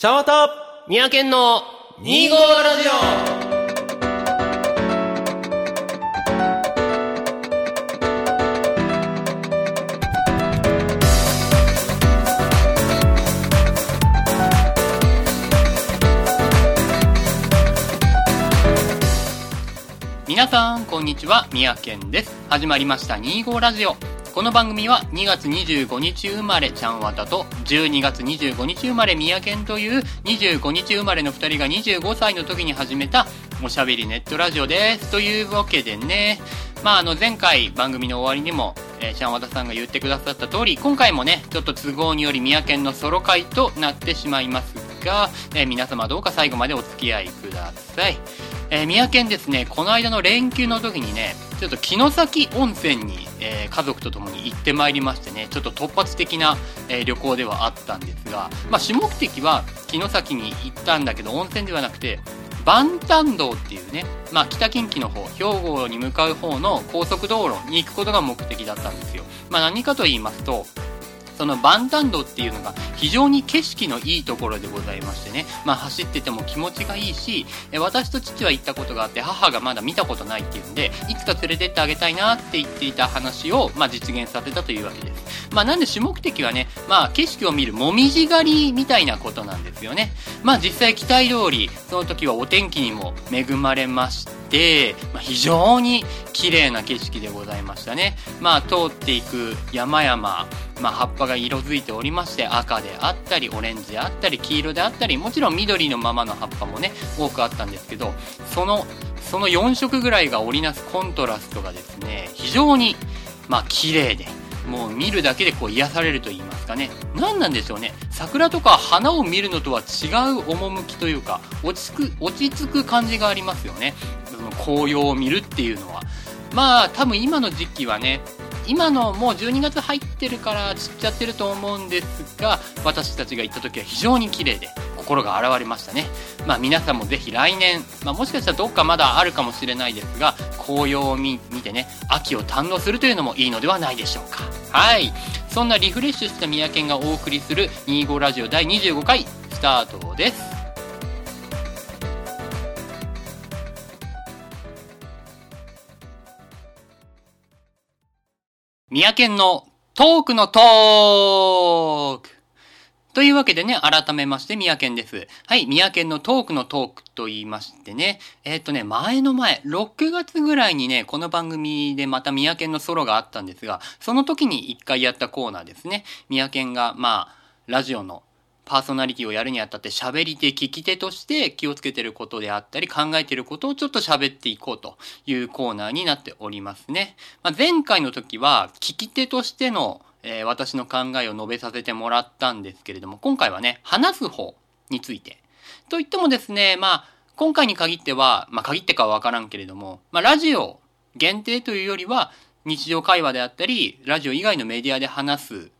茶わた三宅の2号ラジオ。皆さんこんにちは。三宅です。始まりました2号ラジオ。この番組は2月25日生まれちゃんわたと12月25日生まれ三宅という25日生まれの2人が25歳の時に始めたおしゃべりネットラジオですというわけでね。まああの前回番組の終わりにもえー、ちゃんわたさんが言ってくださった通り今回もねちょっと都合により三宅のソロ会となってしまいますが、えー皆様どうか最後までお付き合いください。えー、三宅ですね、この間の連休の時にね、ちょっと城崎温泉に、えー家族と共に行ってまいりましてね、ちょっと突発的な、えー旅行ではあったんですが、まあ、主目的は城崎に行ったんだけど、温泉ではなくて、万丹道っていうね、まあ、北近畿の方、兵庫に向かう方の高速道路に行くことが目的だったんですよ。まあ、何かと言いますと、その万丹道っていうのが非常に景色のいいところでございましてね、まあ走ってても気持ちがいいし、私と父は行ったことがあって母がまだ見たことないっていうんで、いつか連れてってあげたいなって言っていた話を、まあ実現させたというわけです。まあなんで主目的はね、まあ景色を見るもみじ狩りみたいなことなんですよね。まあ実際期待通り、その時はお天気にも恵まれまして、まあ、非常に綺麗な景色でございましたね。まあ通っていく山々、まあ、葉っぱが色づいておりまして赤であったりオレンジであったり黄色であったりもちろん緑のままの葉っぱもね多くあったんですけどそのその4色ぐらいが織りなすコントラストがですね非常にまあ綺麗でもう見るだけでこう癒されると言いますかね。何なんでしょうね。桜とか花を見るのとは違う趣というか落ち着く落ち着く感じがありますよね。その紅葉を見るっていうのは。まあ多分今の時期はね今のもう12月入ってるから散っちゃってると思うんですが私たちが行った時は非常に綺麗で心が現れましたね。まあ皆さんもぜひ来年、まあ、もしかしたらどっかまだあるかもしれないですが紅葉を見見てね秋を堪能するというのもいいのではないでしょうか。はい。そんなリフレッシュした三宅がお送りする25ラジオ第25回スタートです。三宅のトークのトークというわけでね、改めまして、三宅です。はい、三宅のトークのトークと言いましてね、えっ、とね、前の前、6月ぐらいにね、この番組でまた三宅のソロがあったんですが、その時に一回やったコーナーですね。三宅が、まあ、ラジオのパーソナリティをやるにあたって喋り手、聞き手として気をつけてることであったり考えてることをちょっと喋っていこうというコーナーになっておりますね。まあ、前回の時は聞き手としての、えー私の考えを述べさせてもらったんですけれども、今回はね、話す方について。といってもですね、まあ、今回に限っては、まあ限ってかはわからんけれども、まあラジオ限定というよりは、日常会話であったり、ラジオ以外のメディアで話す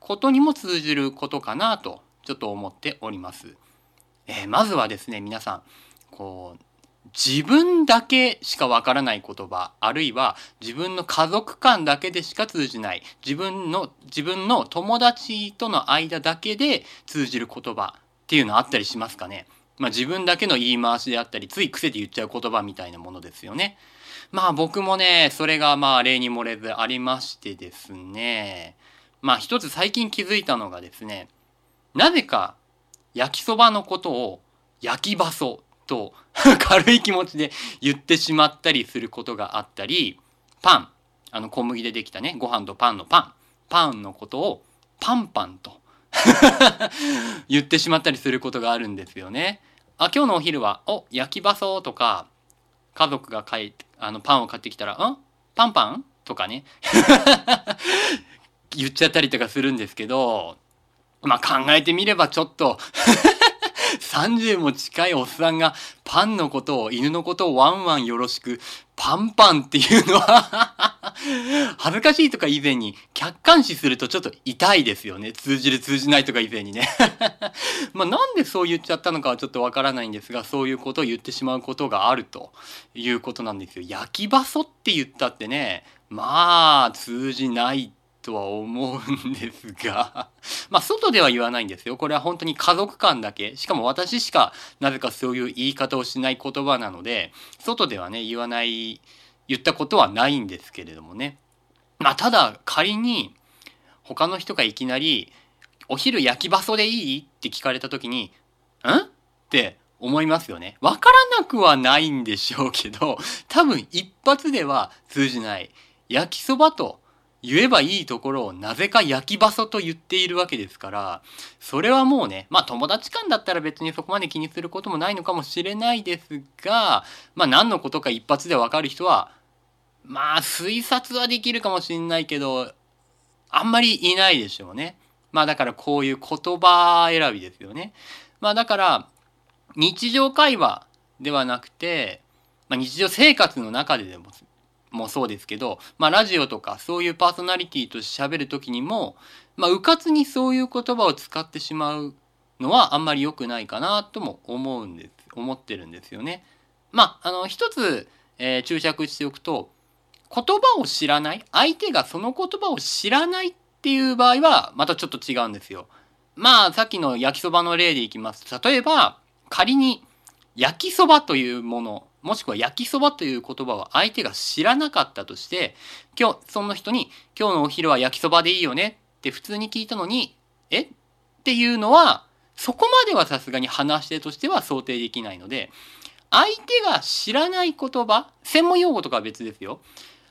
ことにも通じることかなと、ちょっと思っております。えーまずはですね、皆さん、こう、自分だけしかわからない言葉、あるいは自分の家族間だけでしか通じない、自分の、自分の友達との間だけで通じる言葉っていうのあったりしますかね。まあ自分だけの言い回しであったり、つい癖で言っちゃう言葉みたいなものですよね。まあ僕もね、それがまあ例に漏れずありましてですね。まあ一つ最近気づいたのがですね、なぜか焼きそばのことを焼きばそと 軽い気持ちで言ってしまったりすることがあったり、パン、あの小麦でできたね、ご飯とパンのパン、パンのことをパンパンと 言ってしまったりすることがあるんですよね。あ、今日のお昼は、お、焼きばそとか、家族が買い、あのパンを買ってきたら、んパンパンとかね。言っちゃったりとかするんですけど、まあ考えてみればちょっと 30も近いおっさんがパンのことを、犬のことをワンワンよろしく、パンパンっていうのは 恥ずかしいとか以前に客観視するとちょっと痛いですよね。通じる通じないとか以前にね。まあなんでそう言っちゃったのかはちょっとわからないんですが、そういうことを言ってしまうことがあるということなんですよ。焼き場所って言ったってね、まあ通じないとは思うんですが まあ外では言わないんですよこれは本当に家族間だけしかも私しかなぜかそういう言い方をしない言葉なので外ではね言わない言ったことはないんですけれどもねまあただ仮に他の人がいきなり「お昼焼き場所でいい?」って聞かれた時に「ん?」って思いますよね。わからなくはないんでしょうけど、多分一発では通じない。焼きそばと言えばいいところをなぜか焼き場所と言っているわけですから、それはもうね、まあ友達間だったら別にそこまで気にすることもないのかもしれないですが、まあ何のことか一発でわかる人は、まあ推察はできるかもしれないけど、あんまりいないでしょうね。まあだからこういう言葉選びですよね。まあだから、日常会話ではなくて、まあ、日常生活の中ででももそうですけど、まあ、ラジオとかそういうパーソナリティと喋る時にも、まあ、うかつにそういう言葉を使ってしまうのはあんまり良くないかなとも思うんです思ってるんですよね。まあ、あの一つ、えー、注釈しておくと言葉を知らない相手がその言葉を知らないっていう場合はまたちょっと違うんですよ。まあさっきの焼きそばの例でいきますと例えば仮に焼きそばというものもしくは焼きそばという言葉を相手が知らなかったとして今日その人に「今日のお昼は焼きそばでいいよね」って普通に聞いたのに「え？っ?」ていうのはそこまではさすがに話し手としては想定できないので相手が知らない言葉専門用語とかは別ですよ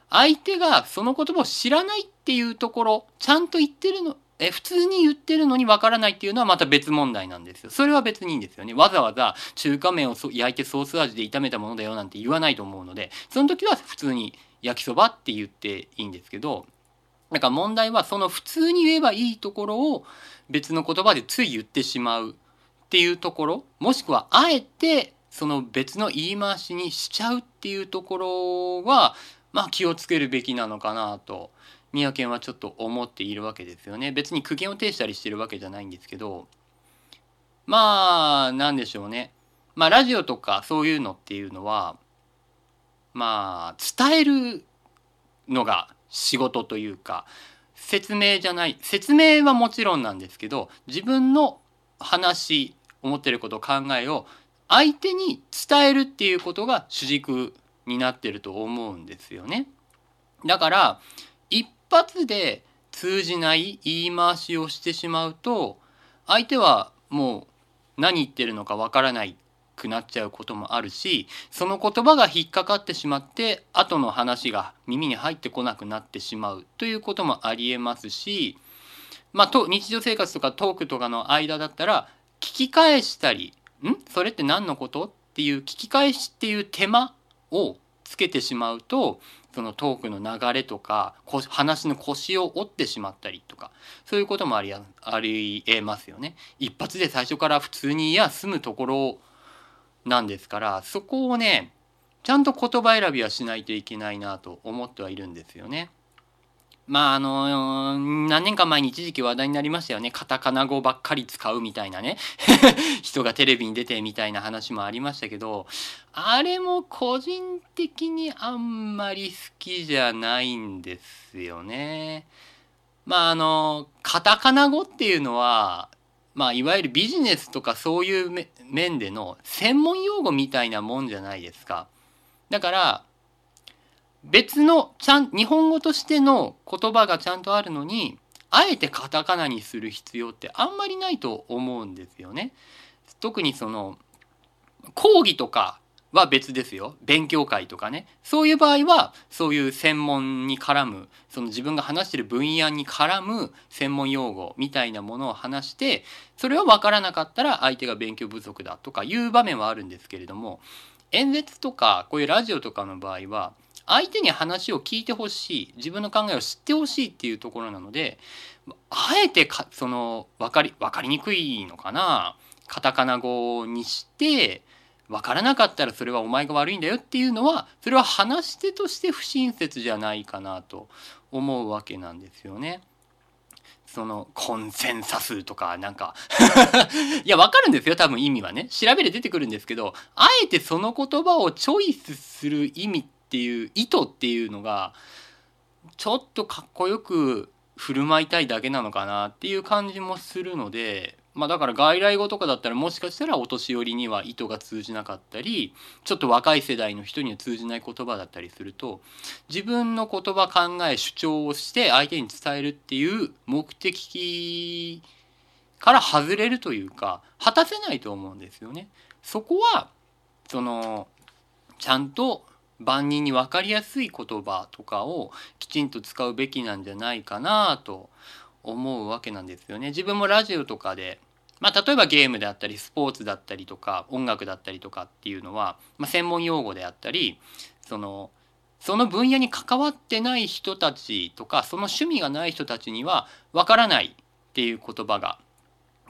相手がその言葉を知らないっていうところちゃんと言ってるのえ普通に言ってるのにわからないっていうのはまた別問題なんですよ。それは別にいいんですよね。わざわざ中華麺を焼いてソース味で炒めたものだよなんて言わないと思うので、その時は普通に焼きそばって言っていいんですけど、だか問題はその普通に言えばいいところを別の言葉でつい言ってしまうっていうところ、もしくはあえてその別の言い回しにしちゃうっていうところは、まあ気をつけるべきなのかなと。宮県はちょっと思っているわけですよね別に苦言を呈したりしてるわけじゃないんですけどまあなんでしょうねまあラジオとかそういうのっていうのはまあ伝えるのが仕事というか説明じゃない説明はもちろんなんですけど自分の話思ってること考えを相手に伝えるっていうことが主軸になってると思うんですよね。だから発で通じない言い回しをしてしまうと相手はもう何言ってるのかわからないくなっちゃうこともあるしその言葉が引っかかってしまって後の話が耳に入ってこなくなってしまうということもありえますしまあと日常生活とかトークとかの間だったら聞き返したり「ん？それって何のこと?」っていう聞き返しっていう手間をつけてしまうとそのトークの流れとか話の腰を折ってしまったりとかそういうこともありありえますよね。一発で最初から普通にいや済むところなんですからそこをねちゃんと言葉選びはしないといけないなと思ってはいるんですよね。まああの何年か前に一時期話題になりましたよねカタカナ語ばっかり使うみたいなね 人がテレビに出てみたいな話もありましたけどあれも個人的にあんまり好きじゃないんですよね。まああのカタカナ語っていうのはまあいわゆるビジネスとかそういう面での専門用語みたいなもんじゃないですか。だから別のちゃん日本語としての言葉がちゃんとあるのにあえてカタカナにする必要ってあんまりないと思うんですよね。特にその講義とかは別ですよ勉強会とかねそういう場合はそういう専門に絡むその自分が話してる分野に絡む専門用語みたいなものを話してそれは分からなかったら相手が勉強不足だとかいう場面はあるんですけれども演説とかこういうラジオとかの場合は相手に話を聞いてほしい自分の考えを知ってほしいっていうところなのであえてかその分かり分かりにくいのかなカタカナ語にして分からなかったらそれはお前が悪いんだよっていうのはそれは話し手として不親切じゃないかなと思うわけなんですよね。そのコンセンサスとかなんか いやわかるんですよ多分意味はね調べで出てくるんですけどあえてその言葉をチョイスする意味っていう意図っていうのがちょっとかっこよく振る舞いたいだけなのかなっていう感じもするのでまあだから外来語とかだったらもしかしたらお年寄りには意図が通じなかったりちょっと若い世代の人には通じない言葉だったりすると自分の言葉考え主張をして相手に伝えるっていう目的から外れるというか果たせないと思うんですよね。そこはそのちゃんと万人に分かりやすい言葉とかをきちんと使うべきなんじゃないかなと思うわけなんですよね。自分もラジオとかでまあ、例えばゲームであったりスポーツだったりとか音楽だったりとかっていうのは、まあ、専門用語であったりそのその分野に関わってない人たちとかその趣味がない人たちにはわからないっていう言葉が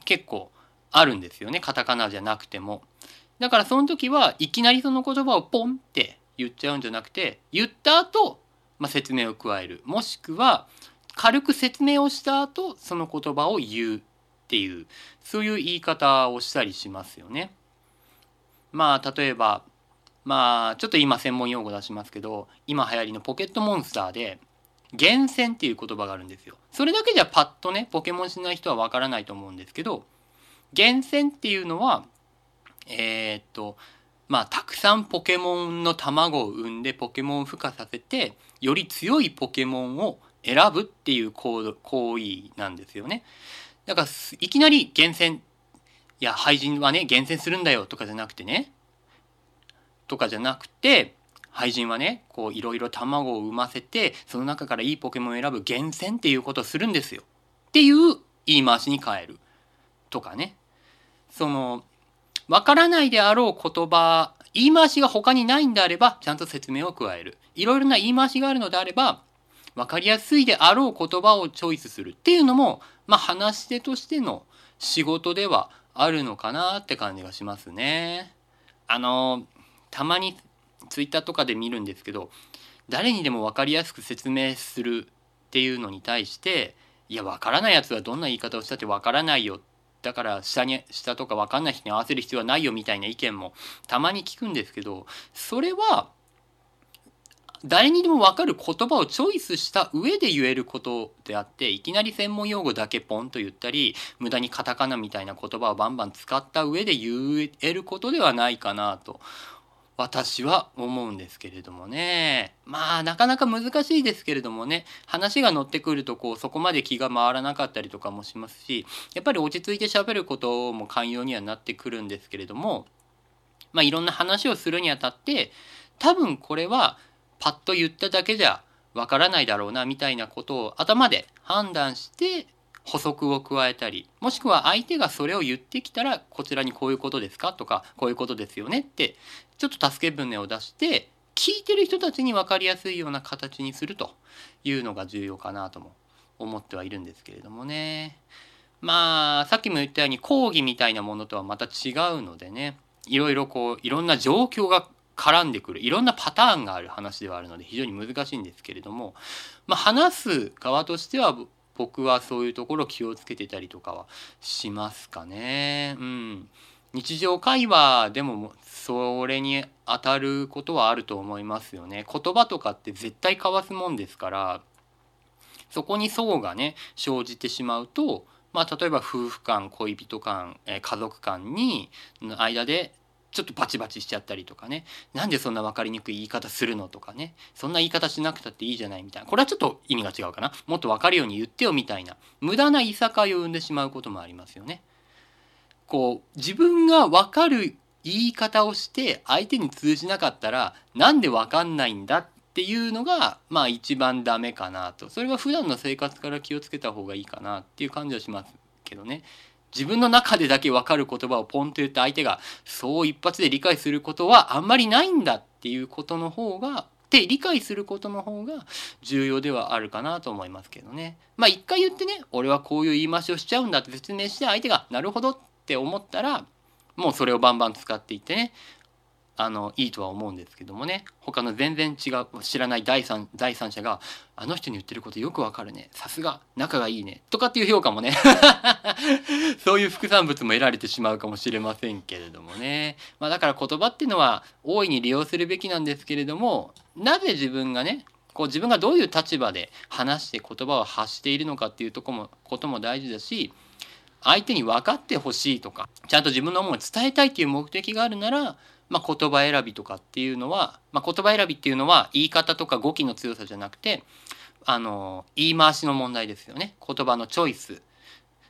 結構あるんですよねカタカナじゃなくても。だからその時はいきなりその言葉をポンって言っちゃうんじゃなくて言った後、まあ、説明を加えるもしくは軽く説明をした後その言葉を言うっていうそういう言い方をしたりしますよね。まあ例えばまあちょっと今専門用語出しますけど今流行りのポケットモンスターで厳選っていう言葉があるんですよ。それだけじゃパッとねポケモンしない人はわからないと思うんですけど厳選っていうのはえー、っとまあたくさんポケモンの卵を産んでポケモンを孵化させてより強いポケモンを選ぶっていう行為なんですよね。だからいきなり厳選いや廃人はね厳選するんだよとかじゃなくてねとかじゃなくて廃人はねこういろいろ卵を産ませてその中からいいポケモンを選ぶ厳選っていうことをするんですよ。っていう言い回しに変える。とかね。そのわからないであろう言葉言い回しが他にないんであればちゃんと説明を加えるいろいろな言い回しがあるのであれば分かりやすいであろう言葉をチョイスするっていうのも、まあ、話し手としての仕事ではあるのかなって感じがしますね。あのたまにツイッターとかで見るんですけど誰にでも分かりやすく説明するっていうのに対していや分からないやつはどんな言い方をしたって分からないよだから下に下とか分かんない人に合わせる必要はないよみたいな意見もたまに聞くんですけどそれは誰にでも分かる言葉をチョイスした上で言えることであっていきなり専門用語だけポンと言ったり無駄にカタカナみたいな言葉をバンバン使った上で言えることではないかなと。私は思うんですけれどもね。まあなかなか難しいですけれどもね。話が乗ってくるとこうそこまで気が回らなかったりとかもしますしやっぱり落ち着いて喋ることも寛容にはなってくるんですけれどもまあいろんな話をするにあたって多分これはパッと言っただけじゃわからないだろうなみたいなことを頭で判断して補足を加えたりもしくは相手がそれを言ってきたらこちらにこういうことですか？とかこういうことですよね？ってちょっと助け舟を出して聞いてる人たちに分かりやすいような形にするというのが重要かなとも思ってはいるんですけれどもね。まあさっきも言ったように講義みたいなものとはまた違うのでね。いろいろこういろんな状況が絡んでくるいろんなパターンがある話ではあるので非常に難しいんですけれども、まあ、話す側としては僕はそういうところ気をつけてたりとかはしますかね。うん、日常会話でもそれに当たることはあると思いますよね。言葉とかって絶対交わすもんですからそこに相がね生じてしまうとまあ例えば夫婦間恋人間家族間にの間でちょっとバチバチしちゃったりとかね。なんでそんな分かりにくい言い方するのとかね。そんな言い方しなくたっていいじゃないみたいな。これはちょっと意味が違うかな。もっと分かるように言ってよみたいな。無駄ないさかいを生んでしまうこともありますよね。こう自分が分かる言い方をして相手に通じなかったらなんで分かんないんだっていうのがまあ一番ダメかなと。それは普段の生活から気をつけた方がいいかなっていう感じはしますけどね。自分の中でだけ分かる言葉をポンと言って相手がそう一発で理解することはあんまりないんだっていうことの方がって理解することの方が重要ではあるかなと思いますけどね。まあ一回言ってね俺はこういう言い回しをしちゃうんだって説明して相手がなるほどって思ったらもうそれをバンバン使っていってねあのいいとは思うんですけどもね。他の全然違う知らない第三第三者が「あの人に言ってることよくわかるね。さすが仲がいいね」とかっていう評価もね。そういう副産物も得られてしまうかもしれませんけれどもね、まあ、だから言葉っていうのは大いに利用するべきなんですけれどもなぜ自分がねこう自分がどういう立場で話して言葉を発しているのかっていうとこもことも大事だし相手に分かってほしいとかちゃんと自分の思いを伝えたいっていう目的があるなら、まあ、言葉選びとかっていうのは、まあ、言葉選びっていうのは言い方とか語気の強さじゃなくてあの言い回しの問題ですよね。言葉のチョイス、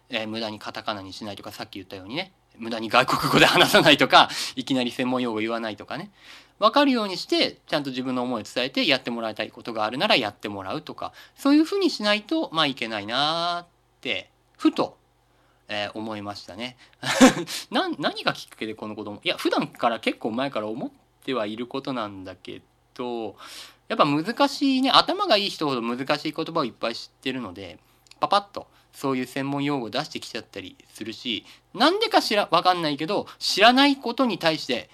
えー、無駄にカタカナにしないとかさっき言ったようにね。無駄に外国語で話さないとか いきなり専門用語言わないとかね。分かるようにしてちゃんと自分の思いを伝えてやってもらいたいことがあるならやってもらうとかそういうふうにしないとまあいけないなってふとえー、思いましたね。何がきっかけでこのこともいや普段から結構前から思ってはいることなんだけどやっぱ難しいね頭がいい人ほど難しい言葉をいっぱい知ってるのでパパッとそういう専門用語を出してきちゃったりするしなんでか知ら分かんないけど知らないことに対して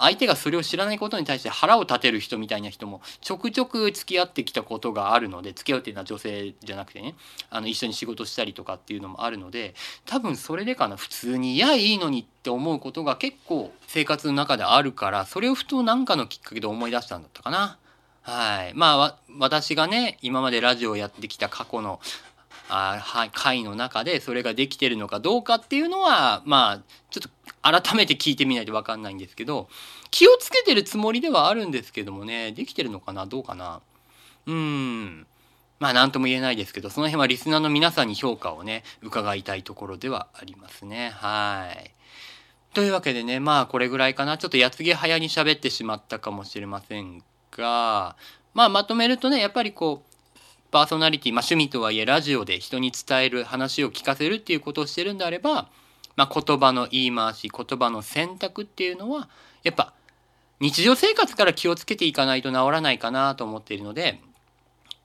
相手がそれを知らないことに対して腹を立てる人みたいな人もちょくちょく付き合ってきたことがあるので付き合うっていうのは女性じゃなくてねあの一緒に仕事したりとかっていうのもあるので多分それでかな普通に「いやいいのに」って思うことが結構生活の中であるからそれをふと何かのきっかけで思い出したんだったかな。はい。まあ、私がね、今までラジオをやってきた過去のあ回の中でそれができてるのかどうかっていうのはまあちょっと改めて聞いてみないと分かんないんですけど気をつけてるつもりではあるんですけどもねできてるのかなどうかな。うん。まあ何とも言えないですけどその辺はリスナーの皆さんに評価をね伺いたいところではありますね。はい。というわけでねまあこれぐらいかな。ちょっとやつげ早に喋ってしまったかもしれませんがまあまとめるとねやっぱりこうパーソナリティ、まあ、趣味とはいえラジオで人に伝える話を聞かせるっていうことをしてるんであれば、まあ、言葉の言い回し言葉の選択っていうのはやっぱ日常生活から気をつけていかないと治らないかなと思っているので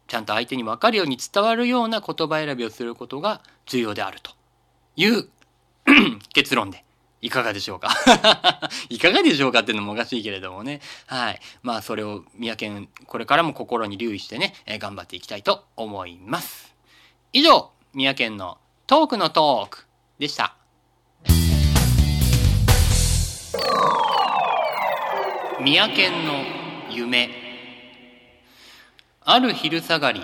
ちゃんと相手に分かるように伝わるような言葉選びをすることが重要であるという 結論でいかがでしょうか？いかがでしょうかっていうのもおかしいけれどもね。はい。まあ、それを宮県、これからも心に留意してね、えー、頑張っていきたいと思います。以上、宮県のトークのトークでした。宮県の夢。ある昼下がり、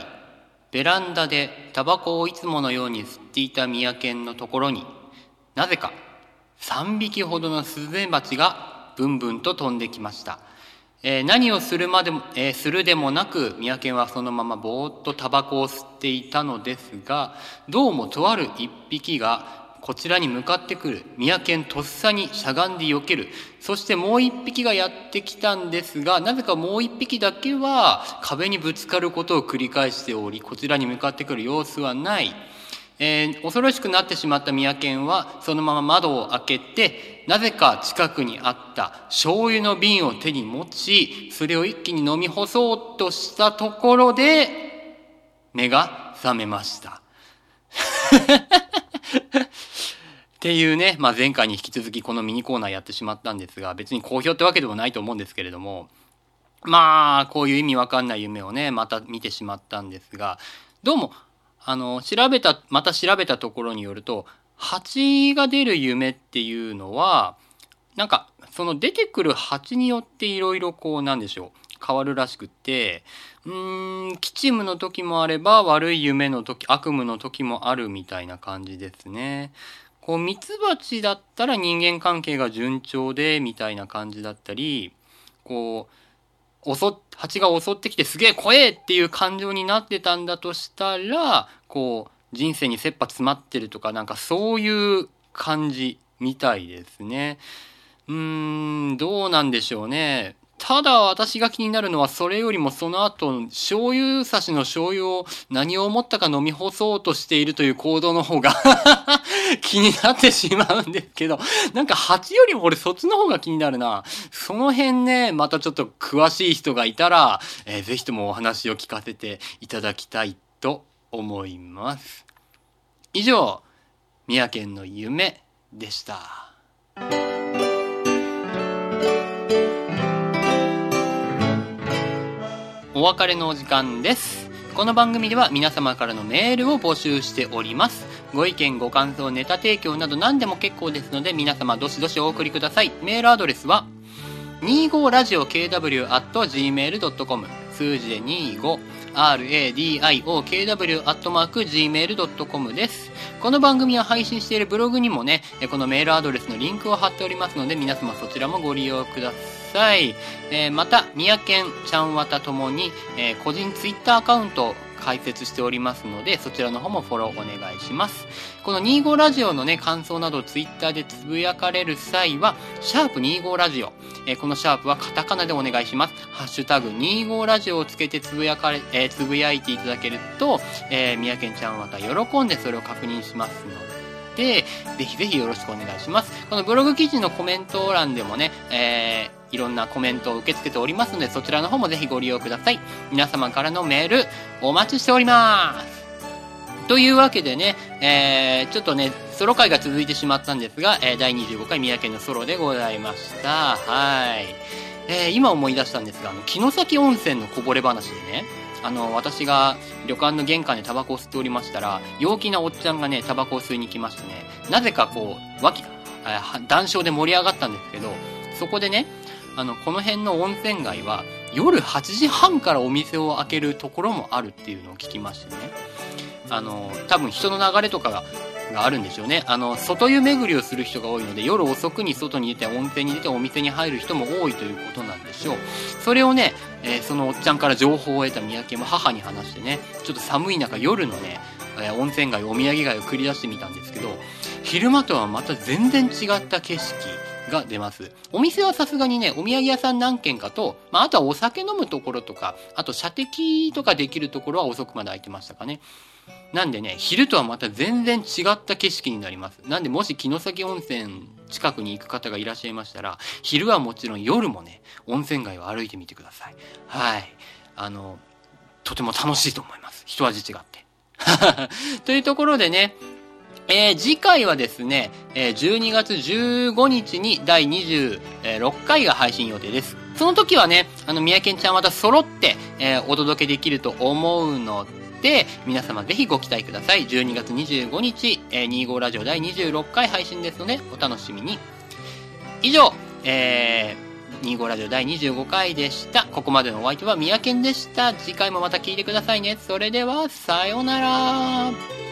ベランダでタバコをいつものように吸っていた宮県のところになぜか3匹ほどのスズメバチがブンブンと飛んできました。えー、何をするまでも、えー、するでもなく、三宅はそのままぼーっとタバコを吸っていたのですが、どうもとある一匹がこちらに向かってくる。三宅とっさにしゃがんで避ける。そしてもう一匹がやってきたんですが、なぜかもう一匹だけは壁にぶつかることを繰り返しており、こちらに向かってくる様子はない。えー、恐ろしくなってしまった宮健はそのまま窓を開けてなぜか近くにあった醤油の瓶を手に持ちそれを一気に飲み干そうとしたところで目が覚めました。っていうね、まあ、前回に引き続きこのミニコーナーやってしまったんですが別に好評ってわけでもないと思うんですけれどもまあこういう意味わかんない夢をねまた見てしまったんですがどうもあの、調べた、また調べたところによると、蜂が出る夢っていうのは、なんか、その出てくる蜂によっていろいろこう、なんでしょう、変わるらしくって、うーん、吉夢の時もあれば、悪い夢の時、悪夢の時もあるみたいな感じですね。こう、ミツバチだったら人間関係が順調で、みたいな感じだったり、こう、襲って蜂が襲ってきてすげえ怖えっていう感情になってたんだとしたらこう人生に切羽詰まってるとかなんかそういう感じみたいですね。うーんどうなんでしょうね。ただ私が気になるのはそれよりもその後醤油差しの醤油を何を思ったか飲み干そうとしているという行動の方が 気になってしまうんですけどなんか蜂よりも俺そっちの方が気になるなその辺ねまたちょっと詳しい人がいたら、えー、ぜひともお話を聞かせていただきたいと思います以上三宅の夢でした。お別れのお時間です。この番組では皆様からのメールを募集しております。ご意見、ご感想、ネタ提供など何でも結構ですので皆様どしどしお送りください。メールアドレスは 25radiokw.gmail.com 数字で25 radio.kw.gmail.com です。この番組を配信しているブログにもね、このメールアドレスのリンクを貼っておりますので、皆様そちらもご利用ください。えーまた、宮県ちゃんわたともに、えー個人ツイッターアカウントを開設しておりますので、そちらの方もフォローお願いします。この25ラジオのね、感想などをツイッターでつぶやかれる際は、シャープ25ラジオ。えーこのシャープはカタカナでお願いします。ハッシュタグ25ラジオをつけてつぶやかれ、えーつぶやいていただけると、えー、宮県ちゃんまた喜んでそれを確認しますので、ぜひぜひよろしくお願いします。このブログ記事のコメント欄でもね、えーいろんなコメントを受け付けておりますので、そちらの方もぜひご利用ください。皆様からのメール、お待ちしております。というわけでね、えー、ちょっとね、ソロ会が続いてしまったんですが、えー、第25回宮県のソロでございました。はい。えー、今思い出したんですが、あの、城崎温泉のこぼれ話でね、あの、私が旅館の玄関でタバコを吸っておりましたら、陽気なおっちゃんがね、タバコを吸いに来ましてね、なぜかこう、脇、あは談笑で盛り上がったんですけど、そこでね、あの、この辺の温泉街は、夜8時半からお店を開けるところもあるっていうのを聞きましてね。あの、多分人の流れとかが、があるんでしょうね。あの、外湯巡りをする人が多いので、夜遅くに外に出て温泉に出てお店に入る人も多いということなんでしょう。それをね、えーそのおっちゃんから情報を得た三宅も母に話してね、ちょっと寒い中夜のね、えー温泉街、お土産街を繰り出してみたんですけど、昼間とはまた全然違った景色が出ます。お店はさすがにね、お土産屋さん何軒かと、まあ、あとはお酒飲むところとか、あと射的とかできるところは遅くまで空いてましたかね。なんでね、昼とはまた全然違った景色になります。なんでもし城崎温泉近くに行く方がいらっしゃいましたら、昼はもちろん夜もね、温泉街を歩いてみてください。はい。あの、とても楽しいと思います。一味違って。というところでね、えー次回はですね、え12月15日に第26回が配信予定です。その時はね、あの、三宅ちゃんまた揃って、えーお届けできると思うので、皆様ぜひご期待ください。12月25日、えー25ラジオ第26回配信ですので、お楽しみに。以上、えー、25ラジオ第25回でした。ここまでのお相手は三宅でした。次回もまた聞いてくださいね。それでは、さようなら。